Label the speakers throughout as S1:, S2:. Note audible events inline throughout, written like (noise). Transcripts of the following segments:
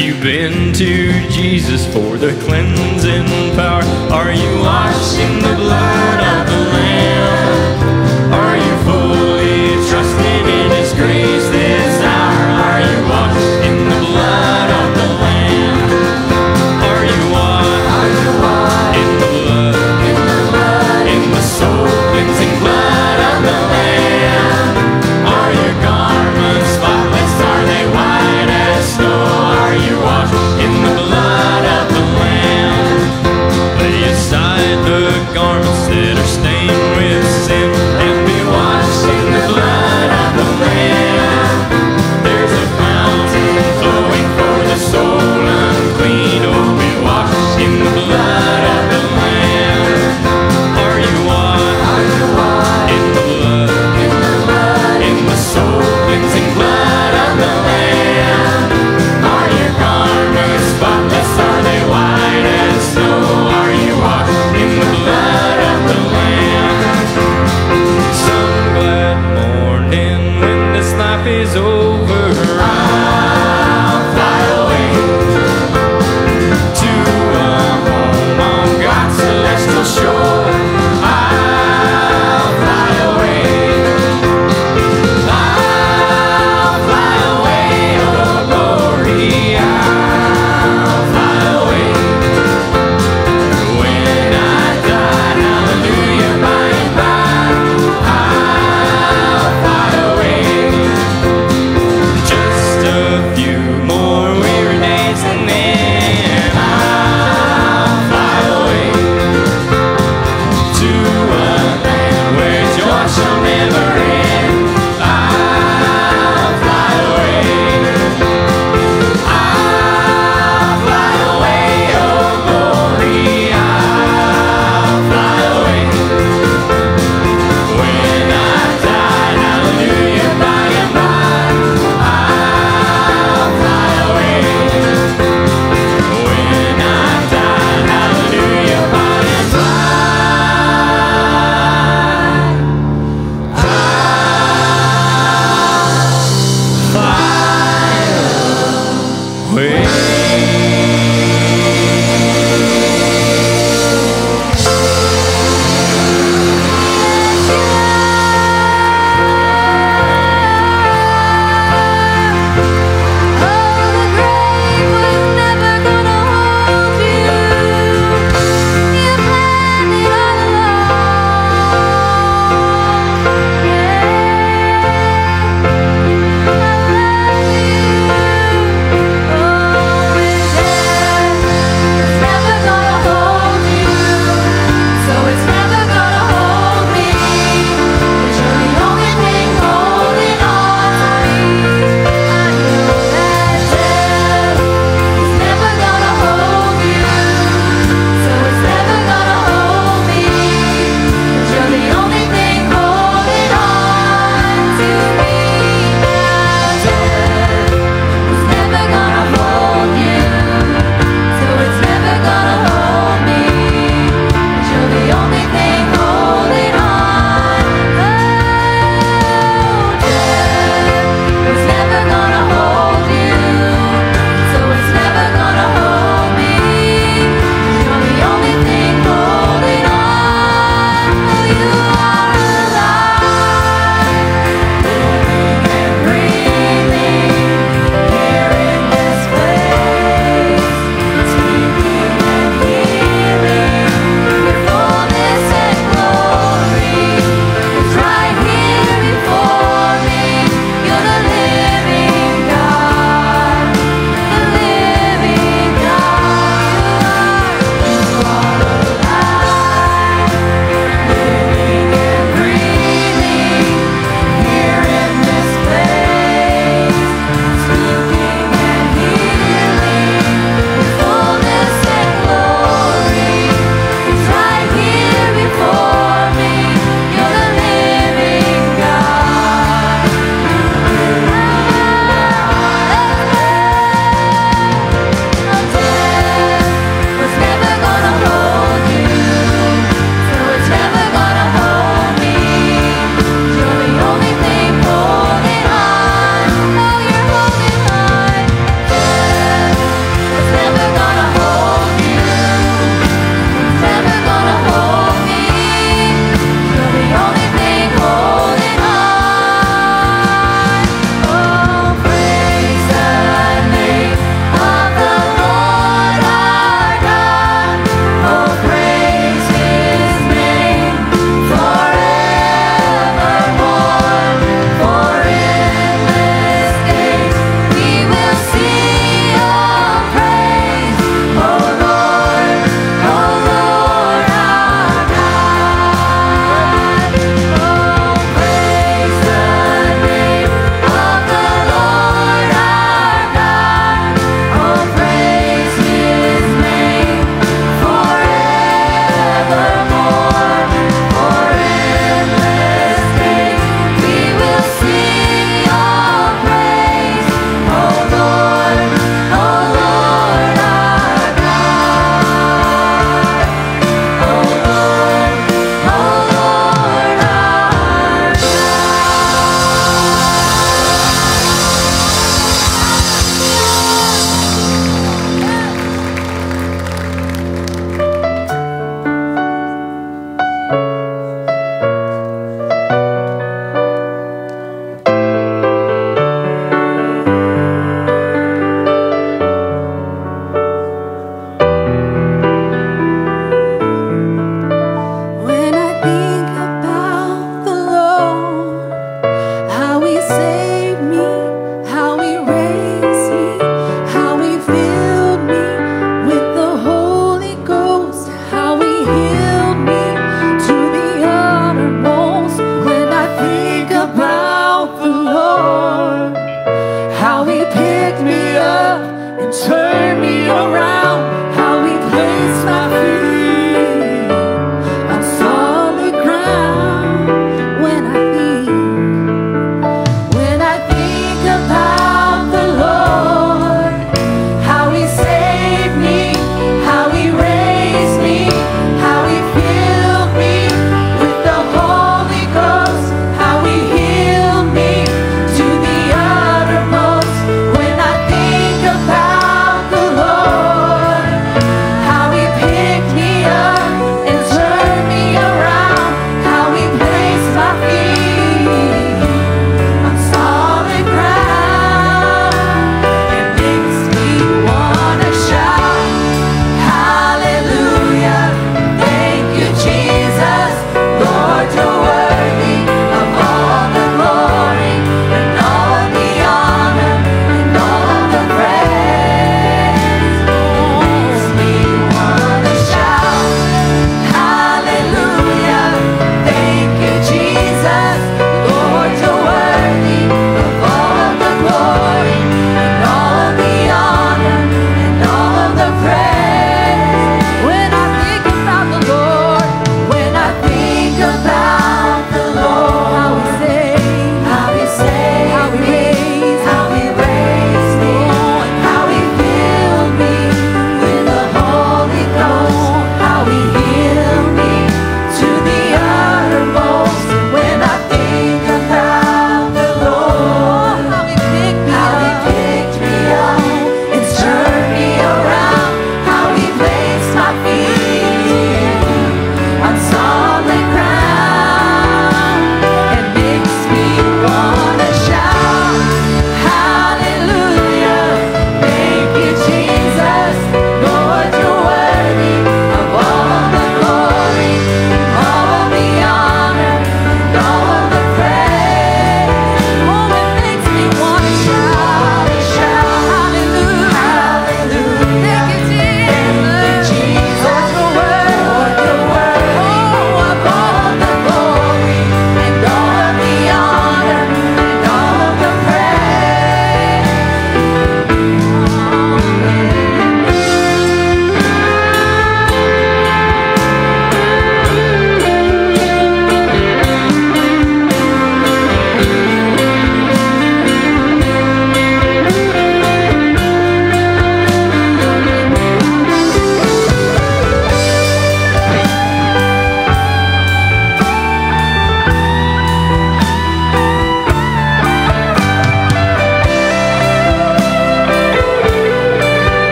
S1: You've been to Jesus for the cleansing power? Are you washing the blood of the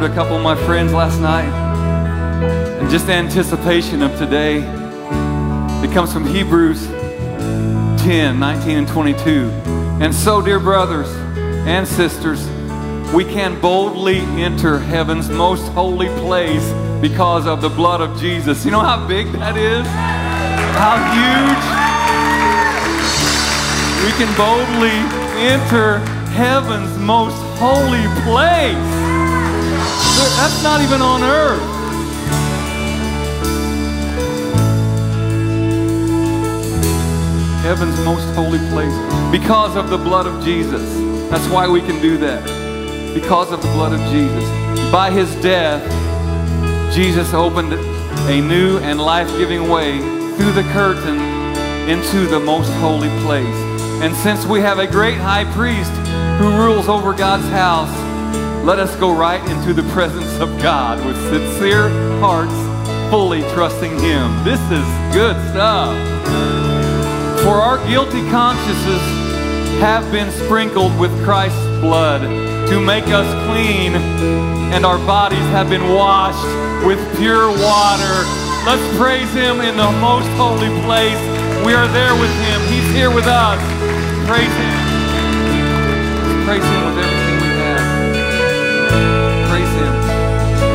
S1: a
S2: couple of my friends last night. And just anticipation of today, it comes from Hebrews 10, 19, and 22. And so, dear brothers and sisters, we can boldly enter heaven's most holy place because of the blood of Jesus. You know how big that is? How huge? We can boldly enter heaven's most holy place. That's not even on earth. Heaven's most holy place because of the blood of Jesus. That's why we can do that. Because of the blood of Jesus. By his death, Jesus opened a new and life giving way through the curtain into the most holy place. And since we have a great high priest who rules over God's house, let us go right into the presence of God with sincere hearts, fully trusting Him. This is good stuff. For our guilty consciences have been sprinkled with Christ's blood to make us clean, and our bodies have been washed with pure water. Let's praise Him in the most holy place. We are there with Him, He's here with us. Praise Him. Praise Him with everything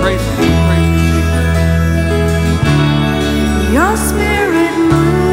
S2: Praise.
S3: Your spirit moves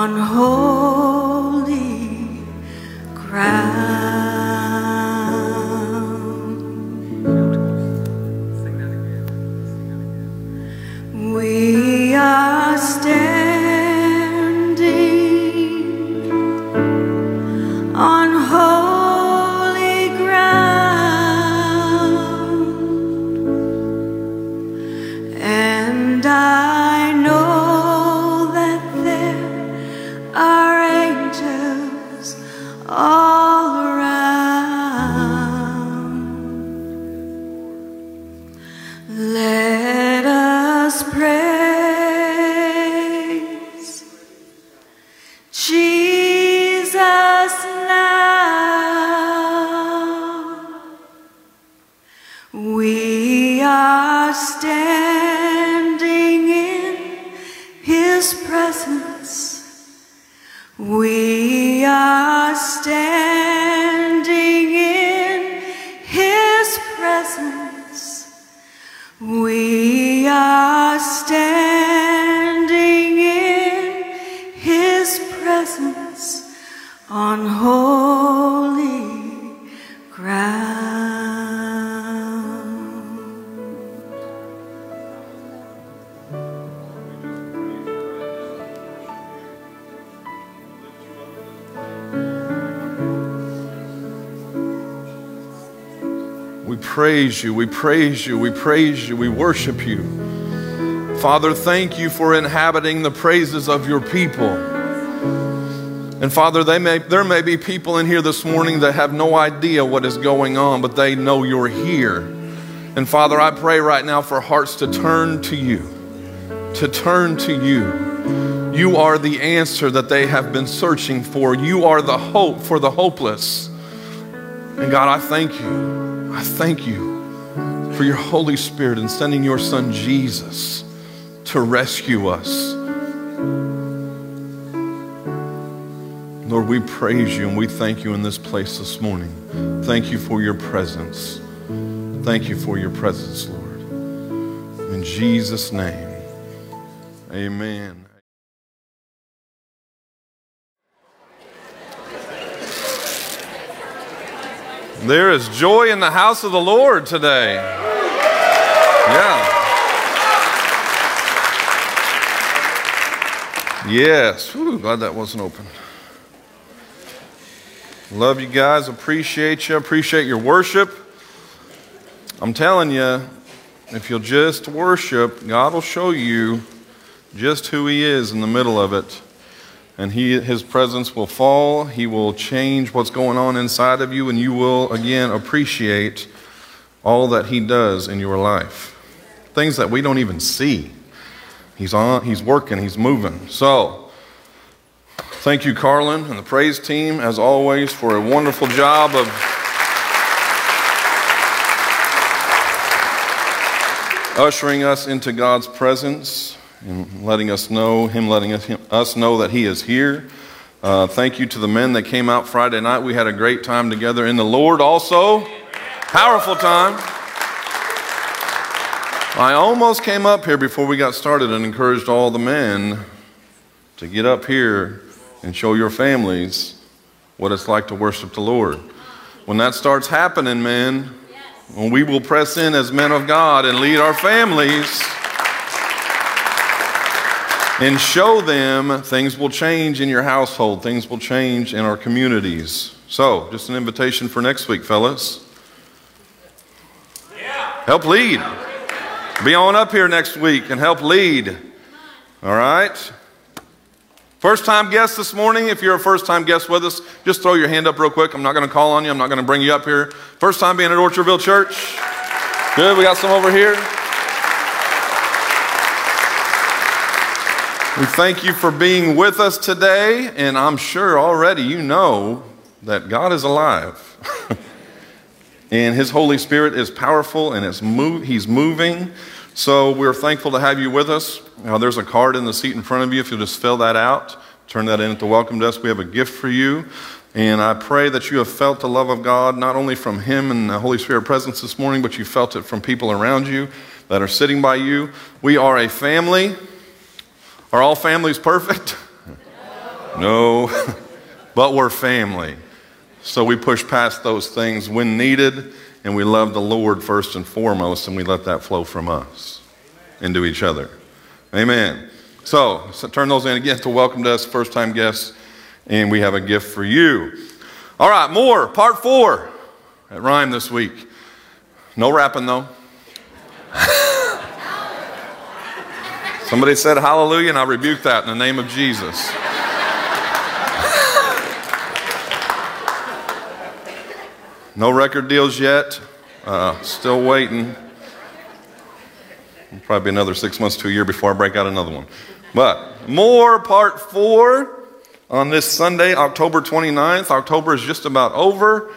S3: on holy ground. Praise
S4: you, we praise you, we praise you, we worship you. Father, thank you for inhabiting the praises of your people. And Father, may, there may be people in here this morning that have no idea what is going on, but they know you're here. And Father, I pray right now for hearts to turn to you, to turn to you. You are the answer that they have been searching for. You are the hope for the hopeless. And God, I thank you. I thank you for your Holy Spirit and sending your Son Jesus to rescue us. Lord, we praise you and we thank you in this place this morning. Thank you for your presence. Thank you for your presence, Lord. In Jesus' name, amen. There is joy in the house of the Lord today. Yeah. Yes. Whew, glad that wasn't open. Love you guys. Appreciate you. Appreciate your worship. I'm telling you, if you'll just worship, God will show you just who He is in the middle of it. And he, His presence will fall. He will change what's going on inside of you, and you will again appreciate all that He does in your life. Things that we don't even see. He's on, He's working, He's moving. So, thank you, Carlin, and the praise team, as always, for a wonderful job of. ushering us into God's presence and letting us know, Him letting us, him, us know that He is here. Uh, thank you to the men that came out Friday night. We had a great time together in the Lord also. Powerful time. I almost came up here before we got started and encouraged all the men to get up here and show your families what it's like to worship the Lord. When that starts happening, men, when we will press in as men of God and lead our families and show them things will change in your household, things will change in our communities. So, just an invitation for next week, fellas. Help lead. Be on up here next week and help lead. All right? First time guest this morning, if you're a first time guest with us, just throw your hand up real quick. I'm not going to call on you, I'm not going to bring you up here. First time being at Orchardville Church? Good, we got some over here. We thank you for being with us today, and I'm sure already you know that God is alive. (laughs) and His Holy Spirit is powerful and it's move, He's moving. So we're thankful to have you with us. Now, there's a card in the seat in front of you. If you'll just fill that out, turn that in at the welcome desk. We have a gift for you. And I pray that you have felt the love of God, not only from Him and the Holy Spirit presence this morning, but you felt it from people around you that are sitting by you. We are a family. Are all families perfect? (laughs) No, (laughs) but we're family. So we push past those things when needed, and we love the Lord first and foremost, and we let that flow from us into each other. Amen. So, so turn those in again to welcome to us, first time guests, and we have a gift for you. All right, more, part four. at rhyme this week. No rapping though. (laughs) Somebody said hallelujah, and I rebuke that in the name of Jesus. No record deals yet. Uh, still waiting. Probably another six months to a year before I break out another one. But more part four on this Sunday, October 29th. October is just about over.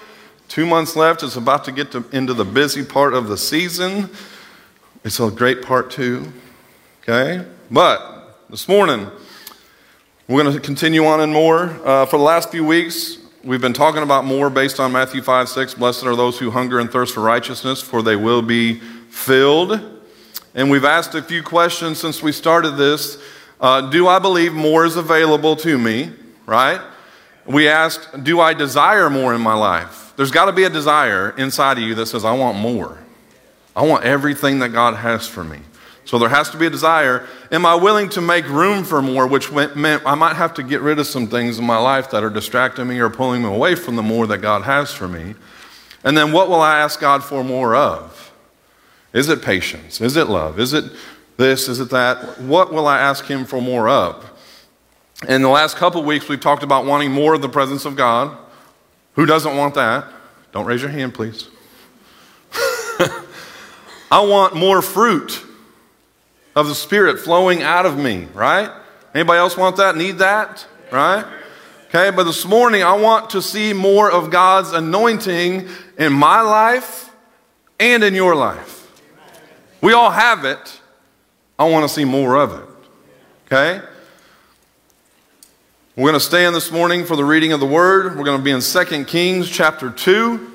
S4: Two months left. It's about to get to, into the busy part of the season. It's a great part too. Okay? But this morning, we're going to continue on and more. Uh, for the last few weeks, we've been talking about more based on Matthew 5 6. Blessed are those who hunger and thirst for righteousness, for they will be filled. And we've asked a few questions since we started this. Uh, do I believe more is available to me? Right? We asked, do I desire more in my life? There's got to be a desire inside of you that says, I want more. I want everything that God has for me. So there has to be a desire. Am I willing to make room for more, which meant I might have to get rid of some things in my life that are distracting me or pulling me away from the more that God has for me? And then what will I ask God for more of? Is it patience? Is it love? Is it this? Is it that? What will I ask Him for more of? In the last couple weeks, we've talked about wanting more of the presence of God. Who doesn't want that? Don't raise your hand, please. (laughs) I want more fruit of the Spirit flowing out of me, right? Anybody else want that? Need that? Right? Okay, but this morning I want to see more of God's anointing in my life and in your life. We all have it. I want to see more of it. Okay? We're going to stand this morning for the reading of the word. We're going to be in 2 Kings chapter 2.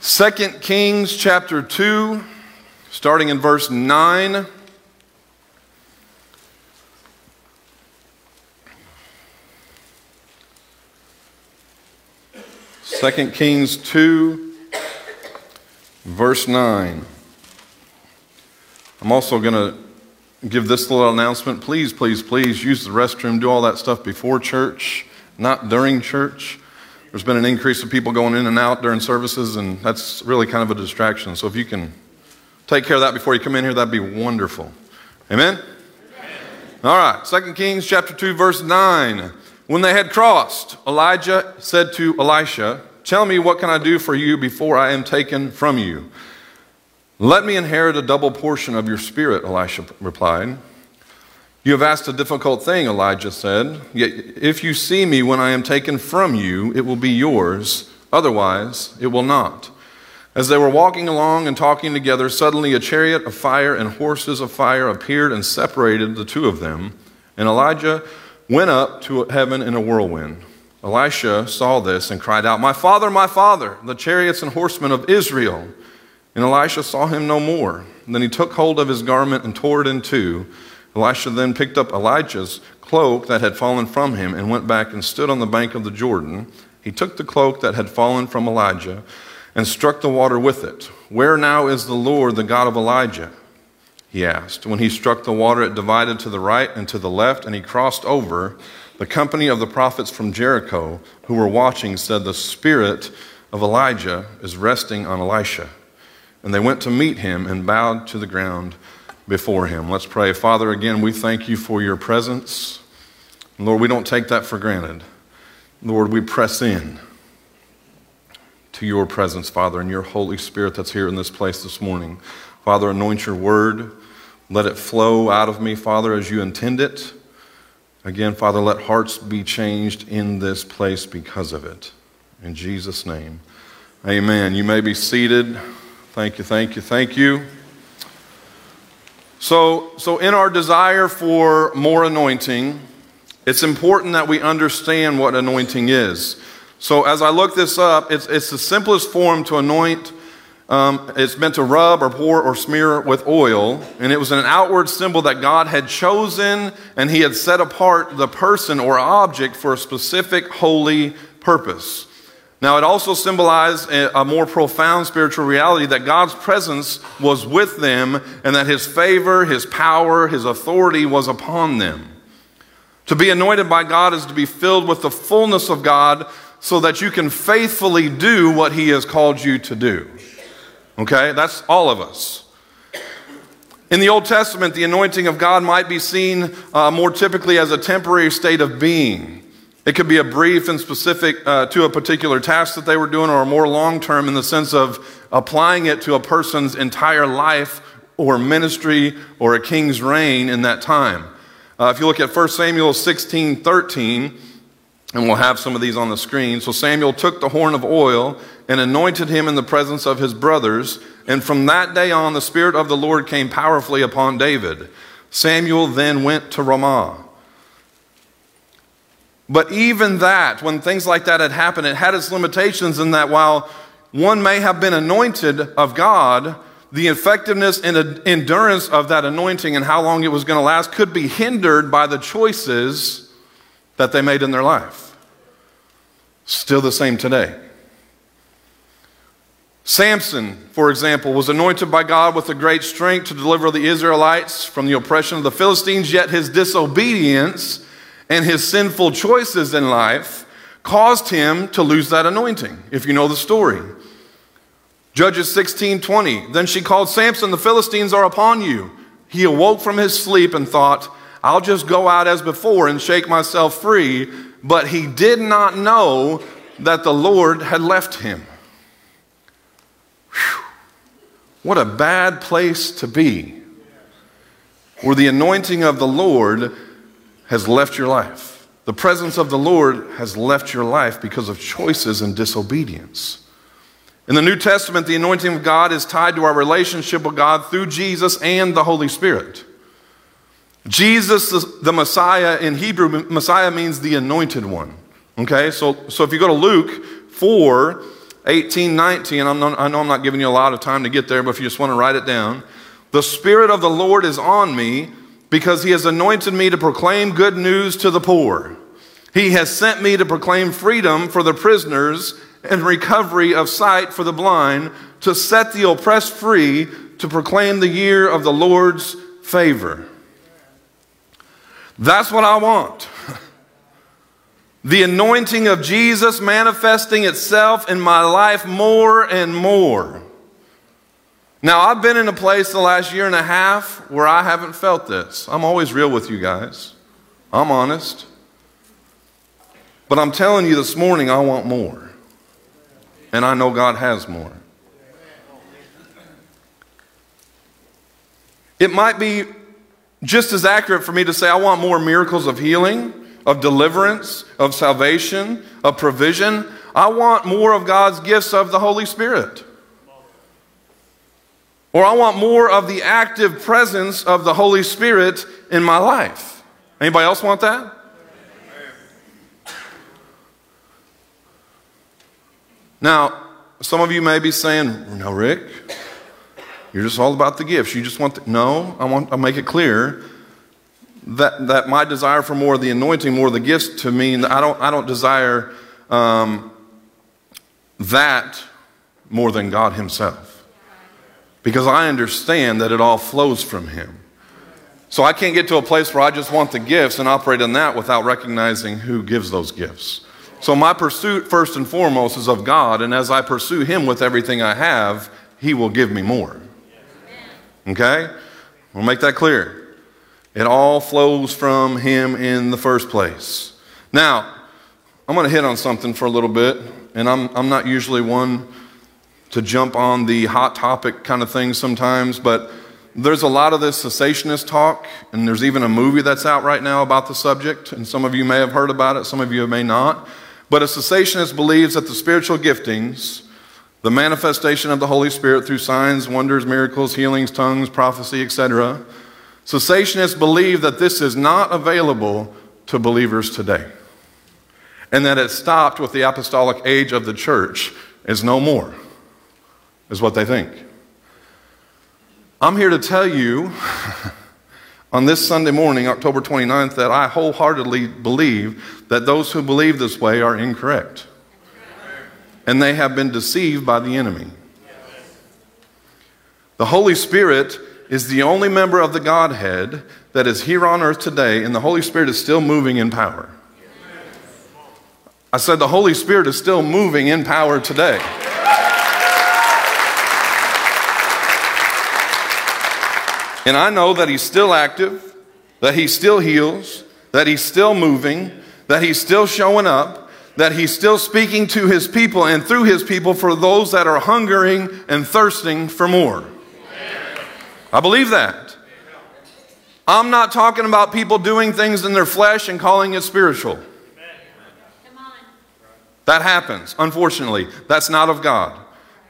S4: 2 Kings chapter 2, starting in verse 9. Second Kings 2, verse 9. I'm also going to give this little announcement. Please, please, please use the restroom, do all that stuff before church, not during church. There's been an increase of people going in and out during services, and that's really kind of a distraction. So if you can take care of that before you come in here, that'd be wonderful. Amen? Amen. All right, 2 Kings chapter 2, verse 9. When they had crossed, Elijah said to Elisha, Tell me, what can I do for you before I am taken from you? Let me inherit a double portion of your spirit, Elisha replied. You have asked a difficult thing, Elijah said. Yet if you see me when I am taken from you, it will be yours. Otherwise, it will not. As they were walking along and talking together, suddenly a chariot of fire and horses of fire appeared and separated the two of them. And Elijah went up to heaven in a whirlwind. Elisha saw this and cried out, My father, my father, the chariots and horsemen of Israel. And Elisha saw him no more. And then he took hold of his garment and tore it in two. Elisha then picked up Elijah's cloak that had fallen from him and went back and stood on the bank of the Jordan. He took the cloak that had fallen from Elijah and struck the water with it. Where now is the Lord, the God of Elijah? He asked. When he struck the water, it divided to the right and to the left, and he crossed over. The company of the prophets from Jericho who were watching said, The spirit of Elijah is resting on Elisha. And they went to meet him and bowed to the ground before him. Let's pray. Father, again, we thank you for your presence. Lord, we don't take that for granted. Lord, we press in to your presence, Father, and your Holy Spirit that's here in this place this morning. Father, anoint your word. Let it flow out of me, Father, as you intend it. Again, Father, let hearts be changed in this place because of it. In Jesus' name, amen. You may be seated. Thank you, thank you, thank you. So, so in our desire for more anointing, it's important that we understand what anointing is. So, as I look this up, it's, it's the simplest form to anoint. Um, it's meant to rub or pour or smear with oil, and it was an outward symbol that God had chosen and He had set apart the person or object for a specific holy purpose. Now, it also symbolized a, a more profound spiritual reality that God's presence was with them and that His favor, His power, His authority was upon them. To be anointed by God is to be filled with the fullness of God so that you can faithfully do what He has called you to do. Okay? That's all of us. In the Old Testament, the anointing of God might be seen uh, more typically as a temporary state of being. It could be a brief and specific uh, to a particular task that they were doing, or more long term in the sense of applying it to a person's entire life or ministry or a king's reign in that time. Uh, if you look at 1 Samuel 16 13, and we'll have some of these on the screen. So Samuel took the horn of oil and anointed him in the presence of his brothers. And from that day on, the Spirit of the Lord came powerfully upon David. Samuel then went to Ramah. But even that, when things like that had happened, it had its limitations in that while one may have been anointed of God, the effectiveness and endurance of that anointing and how long it was going to last could be hindered by the choices that they made in their life. Still the same today. Samson, for example, was anointed by God with a great strength to deliver the Israelites from the oppression of the Philistines, yet his disobedience and his sinful choices in life caused him to lose that anointing, if you know the story. Judges 16 20. Then she called Samson, The Philistines are upon you. He awoke from his sleep and thought, I'll just go out as before and shake myself free. But he did not know that the Lord had left him. Whew. What a bad place to be, where the anointing of the Lord has left your life. The presence of the Lord has left your life because of choices and disobedience. In the New Testament, the anointing of God is tied to our relationship with God through Jesus and the Holy Spirit. Jesus, the Messiah in Hebrew, Messiah means the anointed one. Okay, so, so if you go to Luke 4, 18, 19, I'm not, I know I'm not giving you a lot of time to get there, but if you just want to write it down. The Spirit of the Lord is on me because he has anointed me to proclaim good news to the poor. He has sent me to proclaim freedom for the prisoners and recovery of sight for the blind, to set the oppressed free, to proclaim the year of the Lord's favor. That's what I want. (laughs) The anointing of Jesus manifesting itself in my life more and more. Now, I've been in a place the last year and a half where I haven't felt this. I'm always real with you guys, I'm honest. But I'm telling you this morning, I want more. And I know God has more. It might be just as accurate for me to say, I want more miracles of healing, of deliverance, of salvation, of provision. I want more of God's gifts of the Holy Spirit. Or I want more of the active presence of the Holy Spirit in my life. Anybody else want that? Now, some of you may be saying, No, Rick, you're just all about the gifts. You just want the. No, I want to make it clear that, that my desire for more of the anointing, more of the gifts to mean I don't, I don't desire um, that more than God Himself because I understand that it all flows from Him. So I can't get to a place where I just want the gifts and operate in that without recognizing who gives those gifts. So my pursuit, first and foremost, is of God, and as I pursue Him with everything I have, He will give me more. Okay? We'll make that clear. It all flows from Him in the first place. Now, I'm going to hit on something for a little bit, and I'm, I'm not usually one to jump on the hot topic kind of thing sometimes, but there's a lot of this cessationist talk, and there's even a movie that's out right now about the subject, and some of you may have heard about it, some of you may not. But a cessationist believes that the spiritual giftings, the manifestation of the Holy Spirit through signs, wonders, miracles, healings, tongues, prophecy, etc., cessationists believe that this is not available to believers today. And that it stopped with the apostolic age of the church is no more, is what they think. I'm here to tell you (laughs) on this Sunday morning, October 29th, that I wholeheartedly believe that those who believe this way are incorrect. And they have been deceived by the enemy. The Holy Spirit is the only member of the Godhead that is here on earth today, and the Holy Spirit is still moving in power. I said the Holy Spirit is still moving in power today. And I know that He's still active, that He still heals, that He's still moving, that He's still showing up, that He's still speaking to His people and through His people for those that are hungering and thirsting for more. I believe that. I'm not talking about people doing things in their flesh and calling it spiritual. That happens, unfortunately. That's not of God.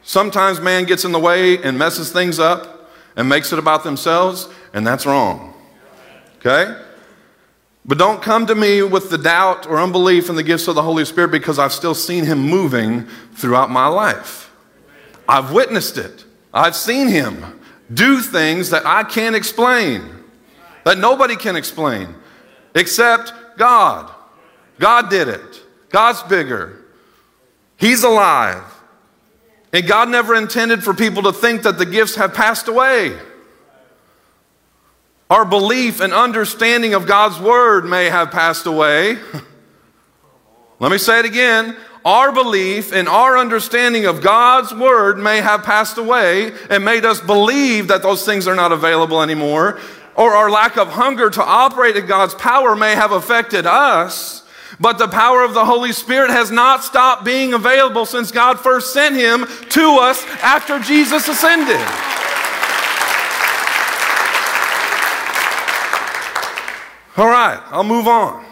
S4: Sometimes man gets in the way and messes things up and makes it about themselves, and that's wrong. Okay? But don't come to me with the doubt or unbelief in the gifts of the Holy Spirit because I've still seen Him moving throughout my life. I've witnessed it. I've seen Him do things that I can't explain, that nobody can explain, except God. God did it. God's bigger. He's alive. And God never intended for people to think that the gifts have passed away. Our belief and understanding of God's word may have passed away. (laughs) Let me say it again. Our belief and our understanding of God's word may have passed away and made us believe that those things are not available anymore. Or our lack of hunger to operate in God's power may have affected us. But the power of the Holy Spirit has not stopped being available since God first sent him to us after Jesus ascended. All right, I'll move on.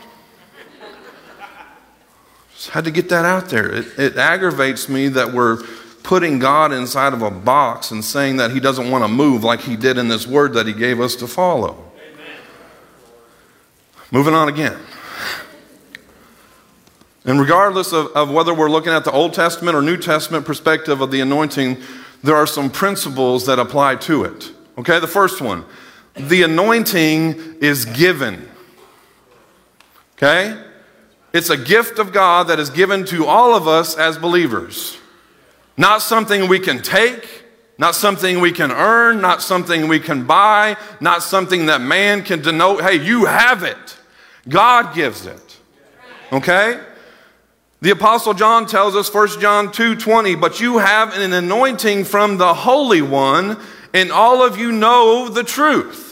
S4: Just had to get that out there. It, it aggravates me that we're putting God inside of a box and saying that he doesn't want to move like he did in this word that he gave us to follow. Moving on again. And regardless of, of whether we're looking at the Old Testament or New Testament perspective of the anointing, there are some principles that apply to it. Okay, the first one the anointing is given. Okay? It's a gift of God that is given to all of us as believers. Not something we can take, not something we can earn, not something we can buy, not something that man can denote, hey, you have it. God gives it. Okay? The apostle John tells us 1 John 2:20, "But you have an anointing from the Holy One, and all of you know the truth."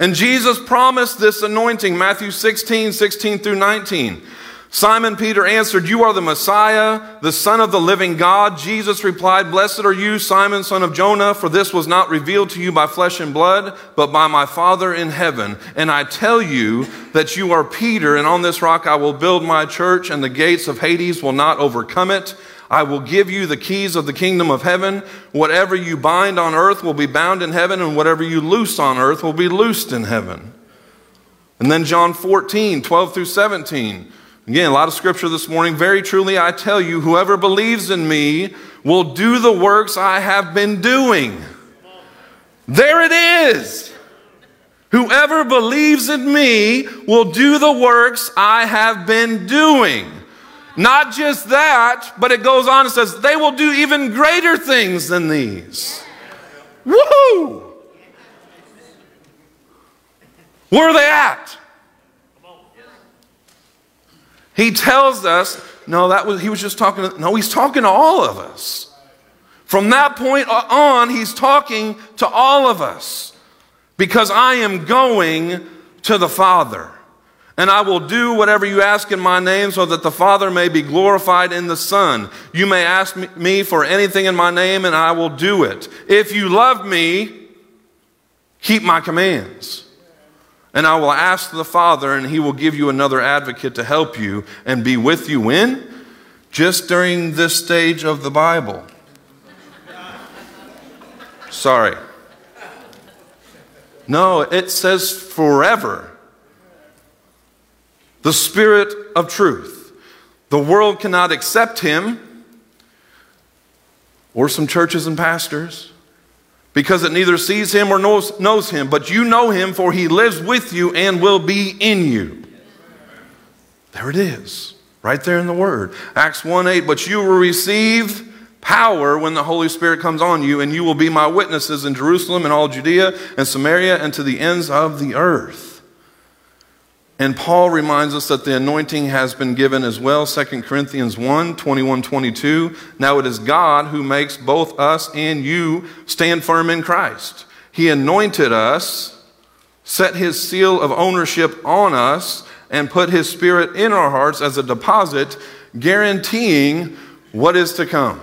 S4: And Jesus promised this anointing, Matthew 16, 16 through 19. Simon Peter answered, You are the Messiah, the Son of the living God. Jesus replied, Blessed are you, Simon, son of Jonah, for this was not revealed to you by flesh and blood, but by my Father in heaven. And I tell you that you are Peter, and on this rock I will build my church, and the gates of Hades will not overcome it. I will give you the keys of the kingdom of heaven. Whatever you bind on earth will be bound in heaven, and whatever you loose on earth will be loosed in heaven. And then John 14, 12 through 17. Again, a lot of scripture this morning. Very truly, I tell you, whoever believes in me will do the works I have been doing. There it is. Whoever believes in me will do the works I have been doing. Not just that, but it goes on and says, they will do even greater things than these. Woohoo! Where are they at? He tells us, no, that was he was just talking to, no, he's talking to all of us. From that point on, he's talking to all of us. Because I am going to the Father. And I will do whatever you ask in my name so that the Father may be glorified in the Son. You may ask me for anything in my name and I will do it. If you love me, keep my commands. And I will ask the Father, and he will give you another advocate to help you and be with you when? Just during this stage of the Bible. Sorry. No, it says forever. The Spirit of truth. The world cannot accept him or some churches and pastors because it neither sees him or knows, knows him, but you know him, for he lives with you and will be in you. There it is, right there in the Word. Acts 1 8, but you will receive power when the Holy Spirit comes on you, and you will be my witnesses in Jerusalem and all Judea and Samaria and to the ends of the earth. And Paul reminds us that the anointing has been given as well, 2 Corinthians 1 21 22. Now it is God who makes both us and you stand firm in Christ. He anointed us, set his seal of ownership on us, and put his spirit in our hearts as a deposit, guaranteeing what is to come.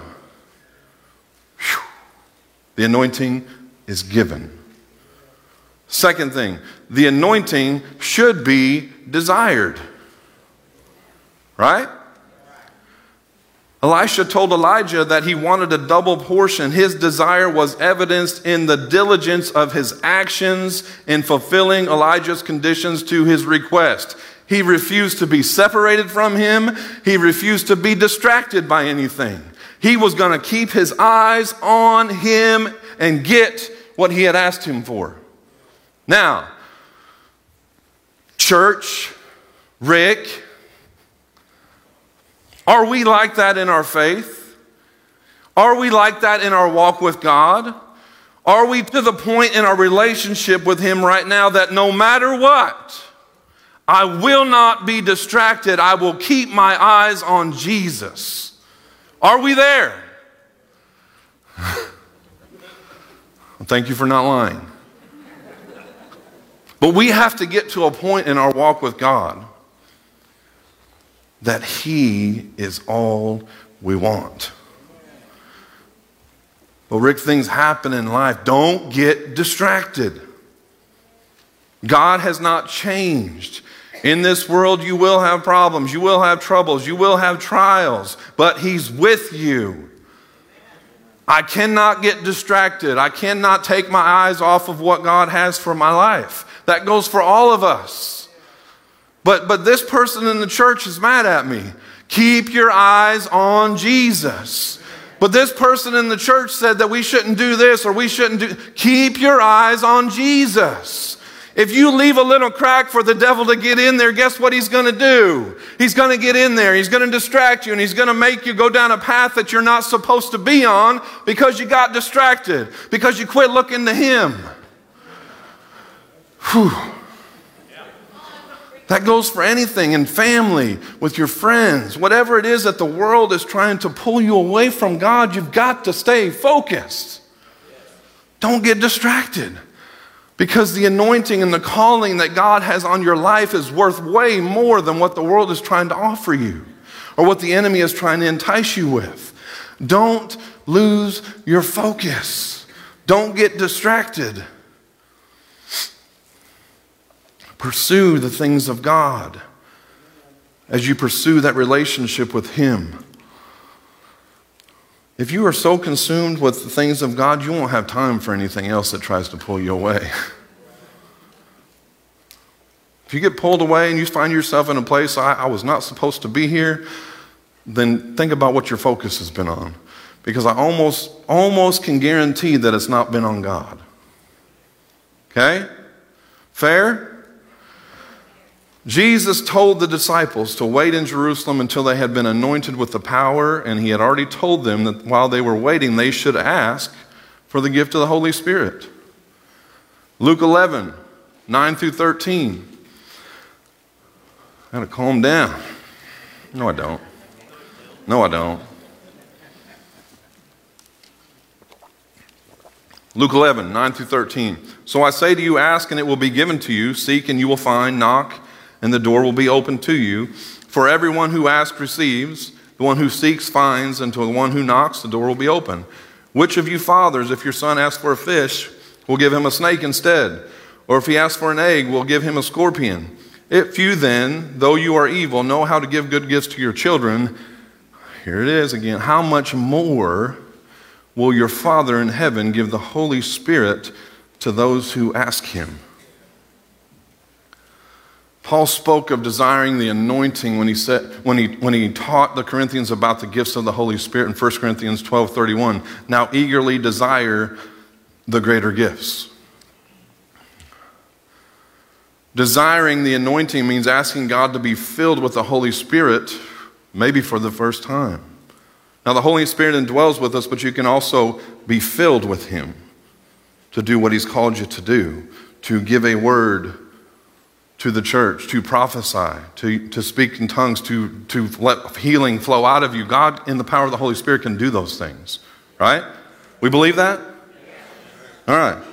S4: Whew. The anointing is given. Second thing, the anointing should be desired. Right? Elisha told Elijah that he wanted a double portion. His desire was evidenced in the diligence of his actions in fulfilling Elijah's conditions to his request. He refused to be separated from him, he refused to be distracted by anything. He was going to keep his eyes on him and get what he had asked him for. Now, church, Rick, are we like that in our faith? Are we like that in our walk with God? Are we to the point in our relationship with Him right now that no matter what, I will not be distracted. I will keep my eyes on Jesus. Are we there? (laughs) Thank you for not lying. But we have to get to a point in our walk with God that He is all we want. But, Rick, things happen in life. Don't get distracted. God has not changed. In this world, you will have problems, you will have troubles, you will have trials, but He's with you. I cannot get distracted. I cannot take my eyes off of what God has for my life. That goes for all of us. But, but this person in the church is mad at me. Keep your eyes on Jesus. But this person in the church said that we shouldn't do this or we shouldn't do. Keep your eyes on Jesus. If you leave a little crack for the devil to get in there, guess what he's going to do? He's going to get in there. He's going to distract you and he's going to make you go down a path that you're not supposed to be on because you got distracted, because you quit looking to him. Whew. That goes for anything in family, with your friends, whatever it is that the world is trying to pull you away from God, you've got to stay focused. Don't get distracted because the anointing and the calling that God has on your life is worth way more than what the world is trying to offer you or what the enemy is trying to entice you with. Don't lose your focus, don't get distracted. Pursue the things of God as you pursue that relationship with Him. If you are so consumed with the things of God, you won't have time for anything else that tries to pull you away. If you get pulled away and you find yourself in a place, I, I, was not supposed to be here, then think about what your focus has been on. Because I almost, almost can guarantee that it's not been on God. Okay? Fair? Jesus told the disciples to wait in Jerusalem until they had been anointed with the power, and he had already told them that while they were waiting, they should ask for the gift of the Holy Spirit. Luke 11, 9 through 13. I gotta calm down. No, I don't. No, I don't. Luke 11, 9 through 13. So I say to you, ask and it will be given to you, seek and you will find, knock and the door will be opened to you. For everyone who asks receives, the one who seeks finds, and to the one who knocks, the door will be open. Which of you fathers, if your son asks for a fish, will give him a snake instead? Or if he asks for an egg, will give him a scorpion? If you then, though you are evil, know how to give good gifts to your children, here it is again, how much more will your Father in heaven give the Holy Spirit to those who ask him? Paul spoke of desiring the anointing when he, said, when, he, when he taught the Corinthians about the gifts of the Holy Spirit in 1 Corinthians 12 31. Now eagerly desire the greater gifts. Desiring the anointing means asking God to be filled with the Holy Spirit, maybe for the first time. Now, the Holy Spirit indwells with us, but you can also be filled with Him to do what He's called you to do, to give a word to the church, to prophesy, to, to speak in tongues, to, to let healing flow out of you. God, in the power of the Holy Spirit, can do those things, right? We believe that? All right.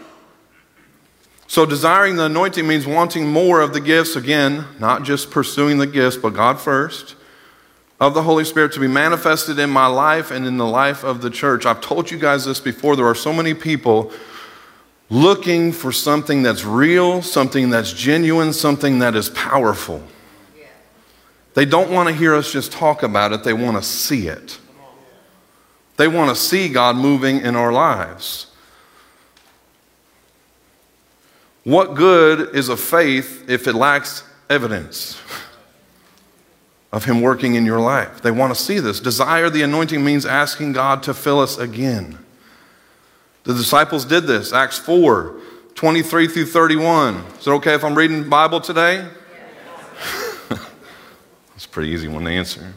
S4: So, desiring the anointing means wanting more of the gifts, again, not just pursuing the gifts, but God first, of the Holy Spirit to be manifested in my life and in the life of the church. I've told you guys this before. There are so many people looking for something that's real, something that's genuine, something that is powerful. They don't want to hear us just talk about it, they want to see it. They want to see God moving in our lives. What good is a faith if it lacks evidence of Him working in your life? They want to see this. Desire the anointing means asking God to fill us again. The disciples did this. Acts 4 23 through 31. Is it okay if I'm reading Bible today? (laughs) That's a pretty easy one to answer.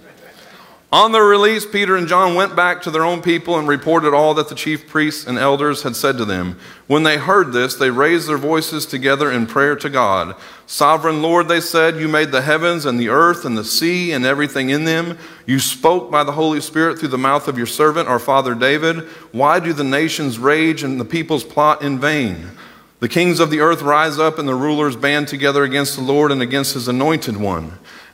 S4: On their release, Peter and John went back to their own people and reported all that the chief priests and elders had said to them. When they heard this, they raised their voices together in prayer to God. Sovereign Lord, they said, You made the heavens and the earth and the sea and everything in them. You spoke by the Holy Spirit through the mouth of your servant, our father David. Why do the nations rage and the peoples plot in vain? The kings of the earth rise up and the rulers band together against the Lord and against his anointed one.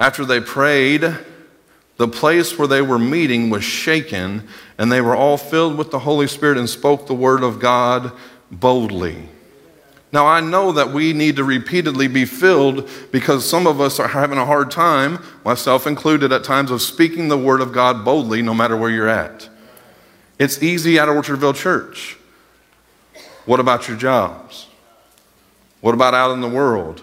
S4: After they prayed, the place where they were meeting was shaken, and they were all filled with the Holy Spirit and spoke the word of God boldly. Now, I know that we need to repeatedly be filled because some of us are having a hard time, myself included, at times of speaking the word of God boldly no matter where you're at. It's easy at Orchardville Church. What about your jobs? What about out in the world?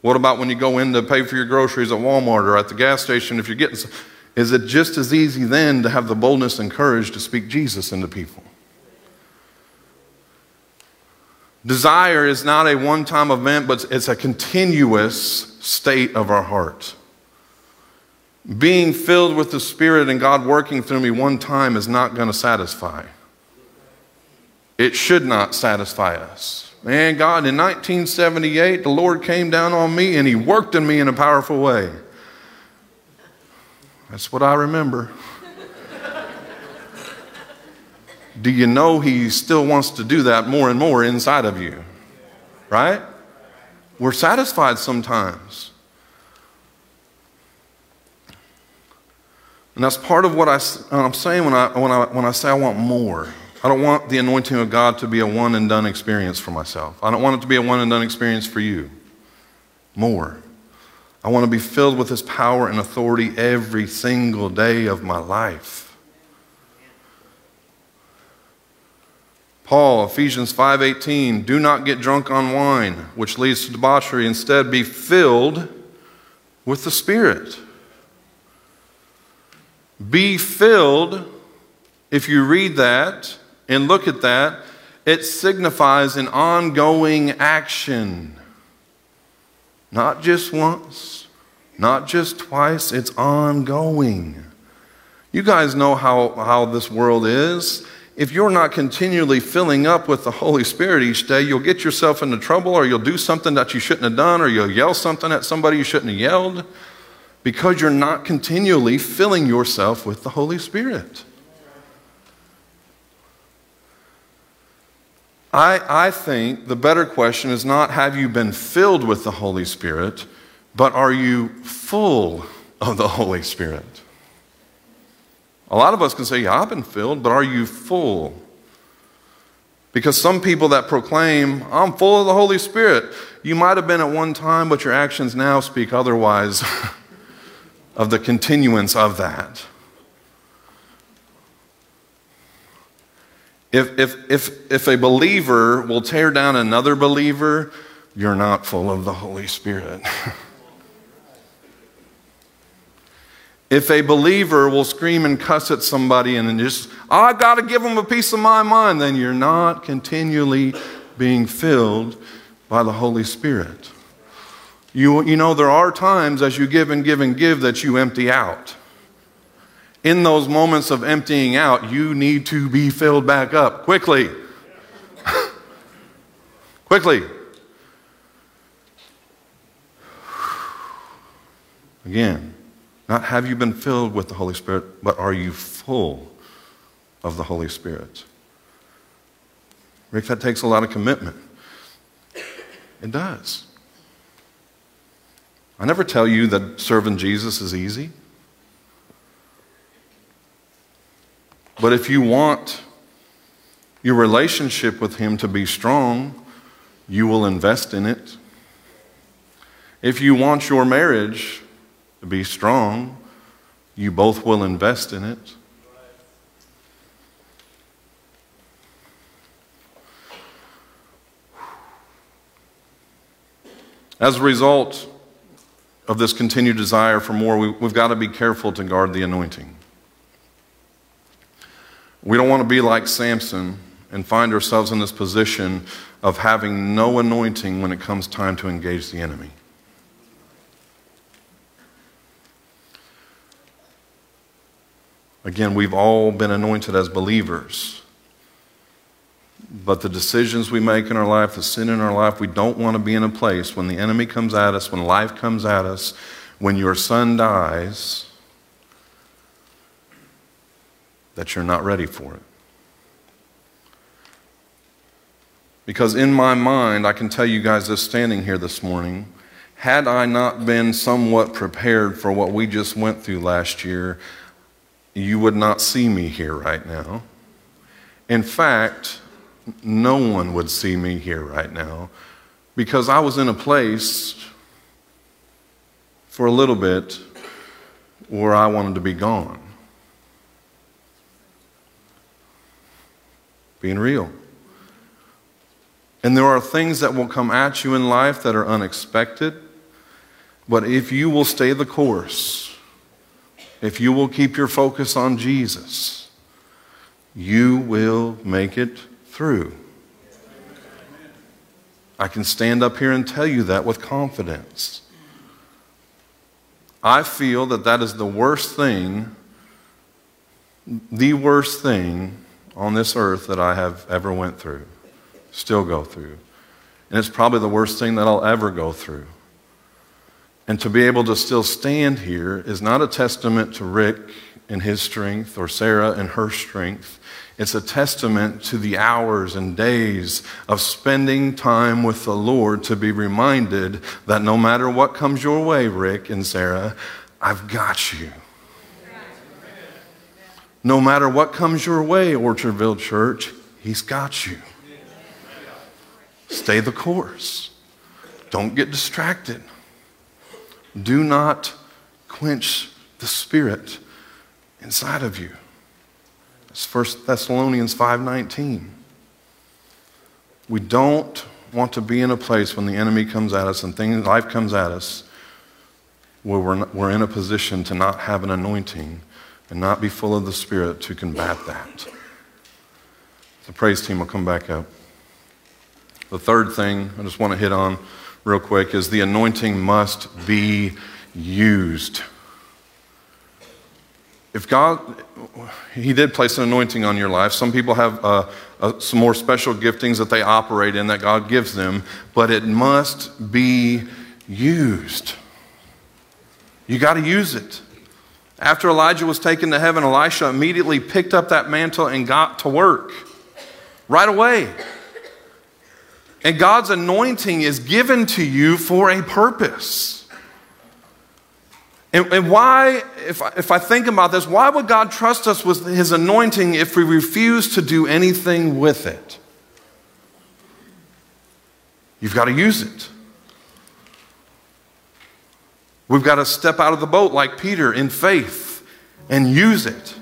S4: What about when you go in to pay for your groceries at Walmart or at the gas station if you're getting is it just as easy then to have the boldness and courage to speak Jesus into people? Desire is not a one time event, but it's a continuous state of our heart. Being filled with the Spirit and God working through me one time is not going to satisfy. It should not satisfy us. Man, God, in 1978, the Lord came down on me and He worked in me in a powerful way. That's what I remember. do you know He still wants to do that more and more inside of you? Right? We're satisfied sometimes. And that's part of what I, am saying when I, when, I, when I say I want more. I don't want the anointing of God to be a one and done experience for myself. I don't want it to be a one and done experience for you. More. I want to be filled with His power and authority every single day of my life. Paul, Ephesians 5:18, do not get drunk on wine, which leads to debauchery. Instead, be filled with the Spirit. Be filled, if you read that, and look at that, it signifies an ongoing action. Not just once, not just twice, it's ongoing. You guys know how, how this world is. If you're not continually filling up with the Holy Spirit each day, you'll get yourself into trouble or you'll do something that you shouldn't have done or you'll yell something at somebody you shouldn't have yelled because you're not continually filling yourself with the Holy Spirit. I, I think the better question is not have you been filled with the Holy Spirit, but are you full of the Holy Spirit? A lot of us can say, Yeah, I've been filled, but are you full? Because some people that proclaim, I'm full of the Holy Spirit, you might have been at one time, but your actions now speak otherwise (laughs) of the continuance of that. If, if, if, if a believer will tear down another believer, you're not full of the Holy Spirit. (laughs) if a believer will scream and cuss at somebody and then just, oh, I've got to give them a piece of my mind, then you're not continually being filled by the Holy Spirit. You, you know, there are times as you give and give and give that you empty out. In those moments of emptying out, you need to be filled back up quickly. (laughs) quickly. Again, not have you been filled with the Holy Spirit, but are you full of the Holy Spirit? Rick, that takes a lot of commitment. It does. I never tell you that serving Jesus is easy. But if you want your relationship with Him to be strong, you will invest in it. If you want your marriage to be strong, you both will invest in it. As a result of this continued desire for more, we, have got to be careful to guard the anointing. We don't want to be like Samson and find ourselves in this position of having no anointing when it comes time to engage the enemy. Again, we've all been anointed as believers. But the decisions we make in our life, the sin in our life, we don't want to be in a place when the enemy comes at us, when life comes at us, when your son dies, that you're not ready for it. Because in my mind, I can tell you guys this standing here this morning, had I not been somewhat prepared for what we just went through last year, you would not see me here right now. In fact, no one would see me here right now because I was in a place for a little bit where I wanted to be gone. Being real. And there are things that will come at you in life that are unexpected, but if you will stay the course, if you will keep your focus on Jesus, you will make it through. I can stand up here and tell you that with confidence. I feel that that is the worst thing, the worst thing on this earth that I have ever went through, still go through. And it's probably the worst thing that I'll ever go through. And to be able to still stand here is not a testament to Rick and his strength or Sarah and her strength. It's a testament to the hours and days of spending time with the Lord to be reminded that no matter what comes your way, Rick and Sarah, I've got you. No matter what comes your way, Orchardville Church, He's got you. Stay the course. Don't get distracted. Do not quench the Spirit inside of you. It's 1 Thessalonians 5:19. We don't want to be in a place when the enemy comes at us and things, life comes at us where we're, we're in a position to not have an anointing and not be full of the Spirit to combat that. The praise team will come back up. The third thing I just want to hit on real quick is the anointing must be used. If God, He did place an anointing on your life. Some people have uh, uh, some more special giftings that they operate in that God gives them, but it must be used. You got to use it. After Elijah was taken to heaven, Elisha immediately picked up that mantle and got to work right away. And God's anointing is given to you for a purpose. And, and why, if I, if I think about this, why would God trust us with His anointing if we refuse to do anything with it? You've got to use it. We've got to step out of the boat like Peter in faith and use it.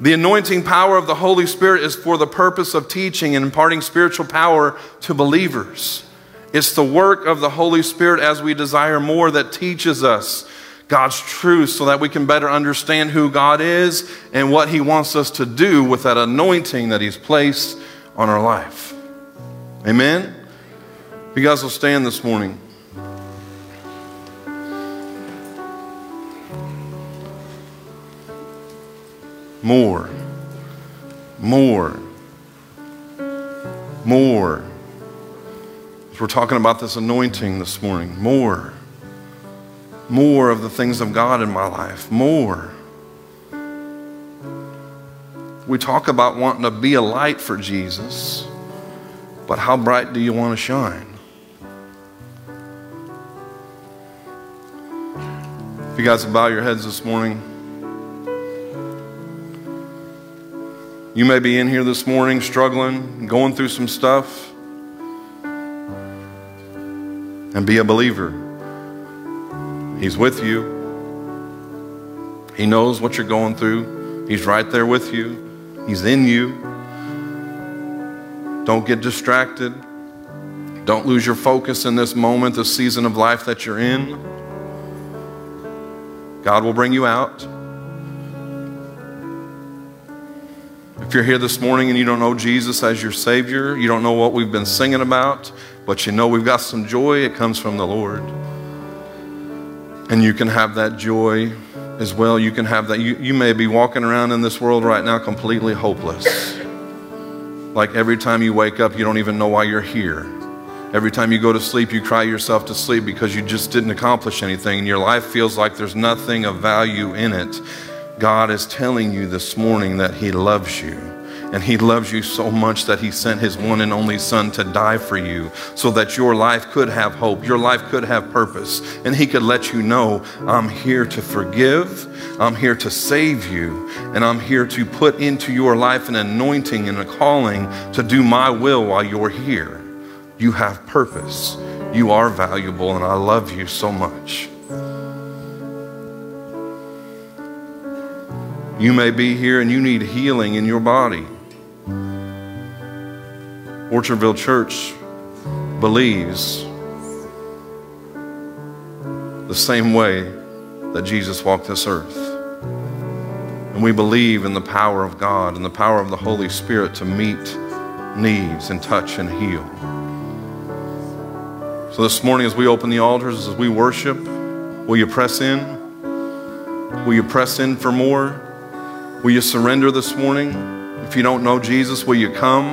S4: The anointing power of the Holy Spirit is for the purpose of teaching and imparting spiritual power to believers. It's the work of the Holy Spirit as we desire more that teaches us God's truth so that we can better understand who God is and what He wants us to do with that anointing that He's placed on our life. Amen? You guys will stand this morning. More. More. More. As we're talking about this anointing this morning, more. More of the things of God in my life. More. We talk about wanting to be a light for Jesus, but how bright do you want to shine? If you guys bow your heads this morning. You may be in here this morning struggling, going through some stuff, and be a believer. He's with you. He knows what you're going through. He's right there with you. He's in you. Don't get distracted. Don't lose your focus in this moment, this season of life that you're in. God will bring you out. If you're here this morning and you don't know Jesus as your Savior, you don't know what we've been singing about, but you know we've got some joy, it comes from the Lord. And you can have that joy as well. You can have that. You, you may be walking around in this world right now completely hopeless. Like every time you wake up, you don't even know why you're here. Every time you go to sleep, you cry yourself to sleep because you just didn't accomplish anything and your life feels like there's nothing of value in it. God is telling you this morning that He loves you. And He loves you so much that He sent His one and only Son to die for you so that your life could have hope, your life could have purpose. And He could let you know, I'm here to forgive, I'm here to save you, and I'm here to put into your life an anointing and a calling to do my will while you're here. You have purpose. You are valuable, and I love you so much. You may be here and you need healing in your body. Orchardville Church believes the same way that Jesus walked this earth. And we believe in the power of God and the power of the Holy Spirit to meet needs and touch and heal. So this morning, as we open the altars, as we worship, will you press in? Will you press in for more? Will you surrender this morning? If you don't know Jesus, will you come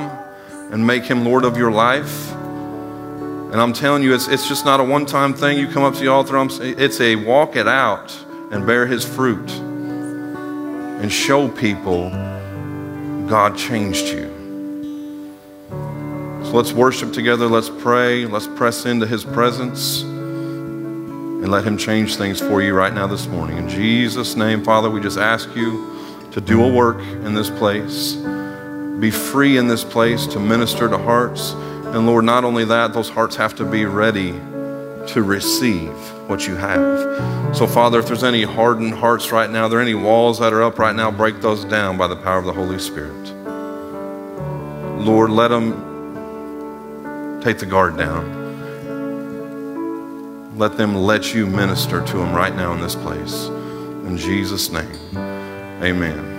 S4: and make him Lord of your life? And I'm telling you, it's, it's just not a one time thing. You come up to the altar, I'm, it's a walk it out and bear his fruit and show people God changed you. So let's worship together, let's pray, let's press into his presence and let him change things for you right now this morning. In Jesus' name, Father, we just ask you to do a work in this place. Be free in this place to minister to hearts. And Lord, not only that, those hearts have to be ready to receive what you have. So, Father, if there's any hardened hearts right now, there are any walls that are up right now, break those down by the power of the Holy Spirit. Lord, let them take the guard down. Let them let you minister to them right now in this place. In Jesus' name. Amen.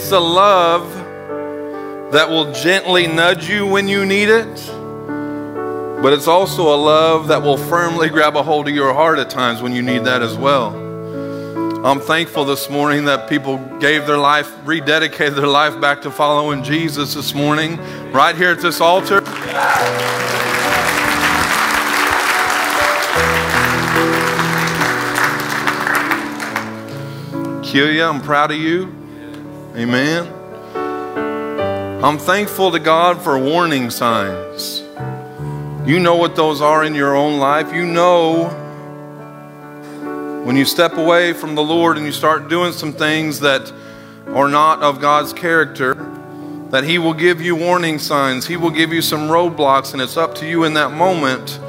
S4: It's a love that will gently nudge you when you need it, but it's also a love that will firmly grab a hold of your heart at times when you need that as well. I'm thankful this morning that people gave their life, rededicated their life back to following Jesus this morning, right here at this altar. Kelia, I'm proud of you. Amen. I'm thankful to God for warning signs. You know what those are in your own life. You know when you step away from the Lord and you start doing some things that are not of God's character, that He will give you warning signs. He will give you some roadblocks, and it's up to you in that moment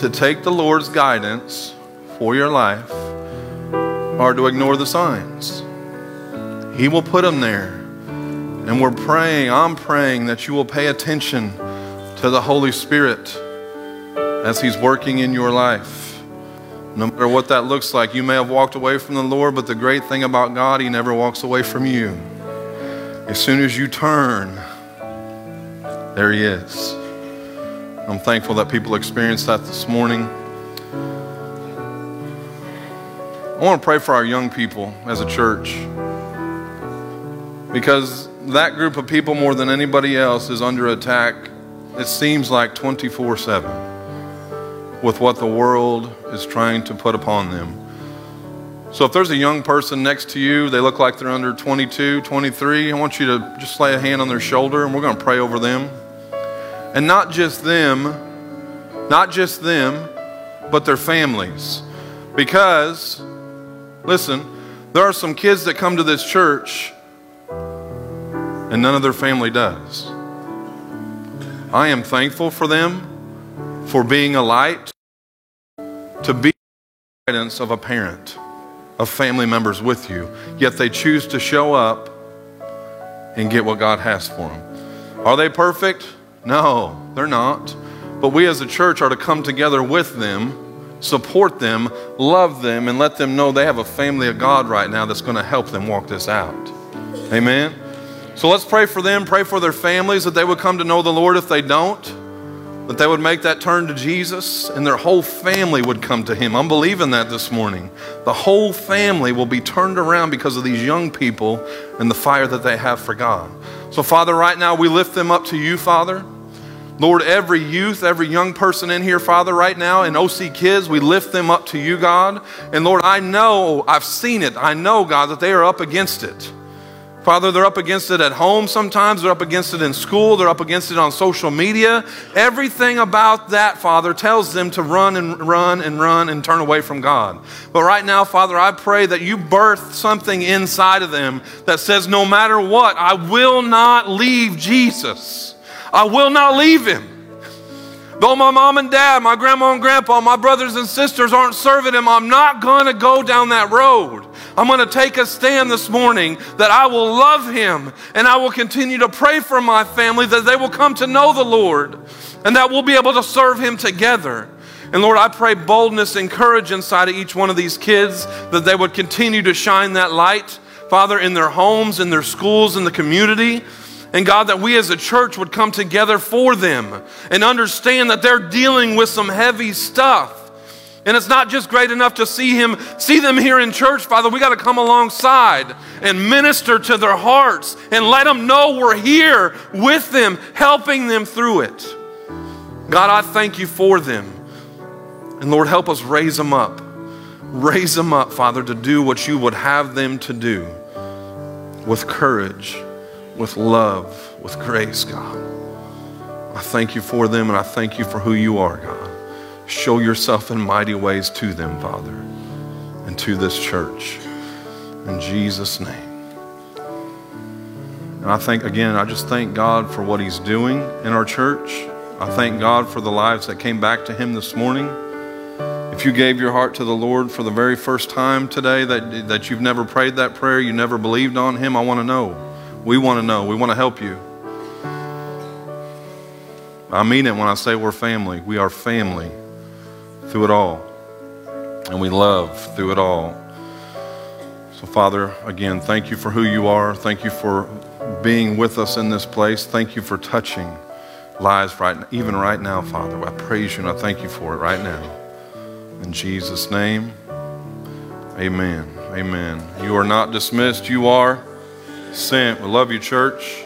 S4: to take the Lord's guidance for your life or to ignore the signs. He will put them there. And we're praying, I'm praying that you will pay attention to the Holy Spirit as He's working in your life. No matter what that looks like, you may have walked away from the Lord, but the great thing about God, He never walks away from you. As soon as you turn, there He is. I'm thankful that people experienced that this morning. I want to pray for our young people as a church because that group of people, more than anybody else, is under attack, it seems like 24 7 with what the world is trying to put upon them. So if there's a young person next to you, they look like they're under 22, 23, I want you to just lay a hand on their shoulder and we're going to pray over them. And not just them, not just them, but their families. Because Listen, there are some kids that come to this church and none of their family does. I am thankful for them for being a light, to be the guidance of a parent, of family members with you, yet they choose to show up and get what God has for them. Are they perfect? No, they're not. But we as a church are to come together with them support them, love them, and let them know they have a family of God right now that's going to help them walk this out. Amen. So let's pray for them, pray for their families that they would come to know the Lord if they don't, that they would make that turn to Jesus and their whole family would come to Him. I'm believing that this morning. The whole family will be turned around because of these young people and the fire that they have for God. So, Father, right now we lift them up to you, Father. Lord, every youth, every young person in here, Father, right now, and OC Kids, we lift them up to you, God. And Lord, I know, I've seen it. I know, God, that they are up against it. Father, they're up against it at home sometimes, they're up against it in school, they're up against it on social media. Everything about that, Father, tells them to run and run and run and turn away from God. But right now, Father, I pray that you birth something inside of them that says, no matter what, I will not leave Jesus. I will not leave him. Though my mom and dad, my grandma and grandpa, my brothers and sisters aren't serving him, I'm not going to go down that road. I'm going to take a stand this morning that I will love him and I will continue to pray for my family that they will come to know the Lord and that we'll be able to serve him together. And Lord, I pray boldness and courage inside of each one of these kids that they would continue to shine that light, Father, in their homes, in their schools, in the community. And God, that we as a church would come together for them and understand that they're dealing with some heavy stuff. And it's not just great enough to see him, see them here in church, Father. We got to come alongside and minister to their hearts and let them know we're here with them, helping them through it. God, I thank you for them. And Lord, help us raise them up. Raise them up, Father, to do what you would have them to do with courage with love, with grace, God. I thank you for them and I thank you for who you are, God. Show yourself in mighty ways to them, Father, and to this church. In Jesus' name. And I think, again, I just thank God for what He's doing in our church. I thank God for the lives that came back to Him this morning. If you gave your heart to the Lord for the very first time today, that, that you've never prayed that prayer, you never believed on Him, I want to know. We want to know. We want to help you. I mean it when I say we're family. We are family through it all. and we love through it all. So, Father, again, thank you for who you are. Thank you for being with us in this place. Thank you for touching lives right even right now, Father. I praise you and I thank you for it right now. In Jesus' name, amen. Amen. You are not dismissed, you are sent. We love you, church.